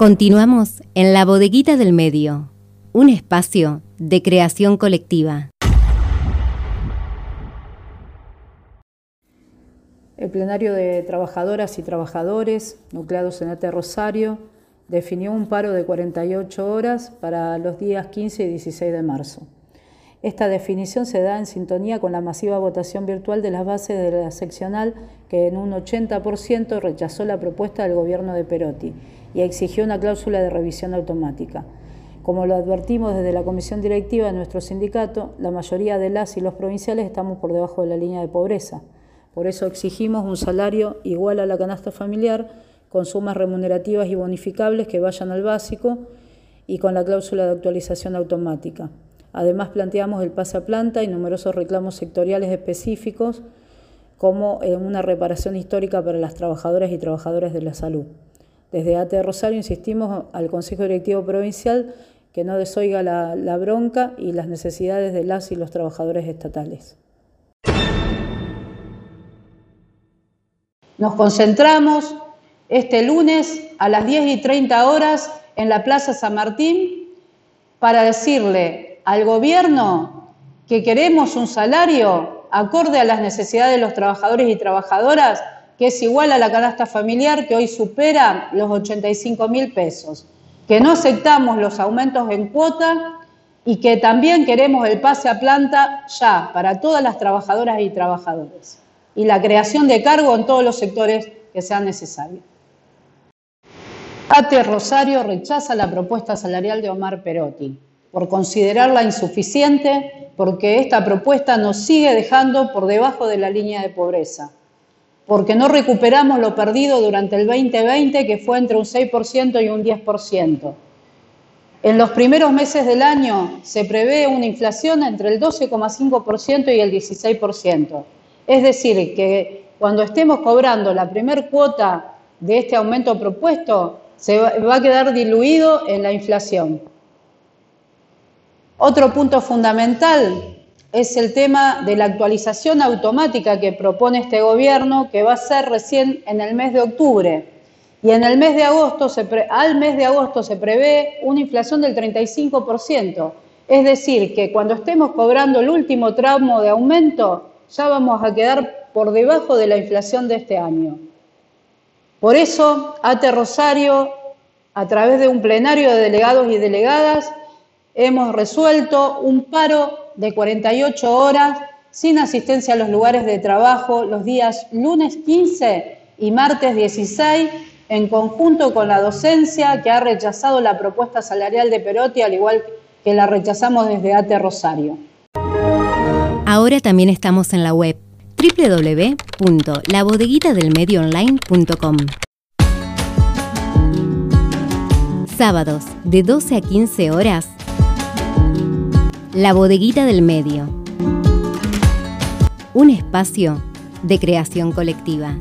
Continuamos en la bodeguita del medio, un espacio de creación colectiva. El plenario de trabajadoras y trabajadores nucleados en AT Rosario definió un paro de 48 horas para los días 15 y 16 de marzo. Esta definición se da en sintonía con la masiva votación virtual de las bases de la seccional que en un 80% rechazó la propuesta del gobierno de Perotti y exigió una cláusula de revisión automática. Como lo advertimos desde la comisión directiva de nuestro sindicato, la mayoría de las y los provinciales estamos por debajo de la línea de pobreza. Por eso exigimos un salario igual a la canasta familiar, con sumas remunerativas y bonificables que vayan al básico y con la cláusula de actualización automática. Además, planteamos el pase a planta y numerosos reclamos sectoriales específicos, como una reparación histórica para las trabajadoras y trabajadores de la salud. Desde ATE Rosario insistimos al Consejo Directivo Provincial que no desoiga la, la bronca y las necesidades de las y los trabajadores estatales. Nos concentramos este lunes a las 10 y 30 horas en la Plaza San Martín para decirle al gobierno que queremos un salario acorde a las necesidades de los trabajadores y trabajadoras, que es igual a la canasta familiar que hoy supera los 85 mil pesos, que no aceptamos los aumentos en cuota y que también queremos el pase a planta ya para todas las trabajadoras y trabajadores. Y la creación de cargo en todos los sectores que sean necesarios. ATE Rosario rechaza la propuesta salarial de Omar Perotti por considerarla insuficiente, porque esta propuesta nos sigue dejando por debajo de la línea de pobreza, porque no recuperamos lo perdido durante el 2020, que fue entre un 6% y un 10%. En los primeros meses del año se prevé una inflación entre el 12,5% y el 16%. Es decir, que cuando estemos cobrando la primer cuota de este aumento propuesto, se va a quedar diluido en la inflación. Otro punto fundamental es el tema de la actualización automática que propone este gobierno, que va a ser recién en el mes de octubre. Y en el mes de agosto, al mes de agosto se prevé una inflación del 35%. Es decir, que cuando estemos cobrando el último tramo de aumento, ya vamos a quedar por debajo de la inflación de este año. Por eso, ATE Rosario, a través de un plenario de delegados y delegadas, hemos resuelto un paro de 48 horas sin asistencia a los lugares de trabajo los días lunes 15 y martes 16, en conjunto con la docencia que ha rechazado la propuesta salarial de Perotti, al igual que la rechazamos desde ATE Rosario. Ahora también estamos en la web www.labodeguitadelmedioonline.com. Sábados de 12 a 15 horas la bodeguita del medio. Un espacio de creación colectiva.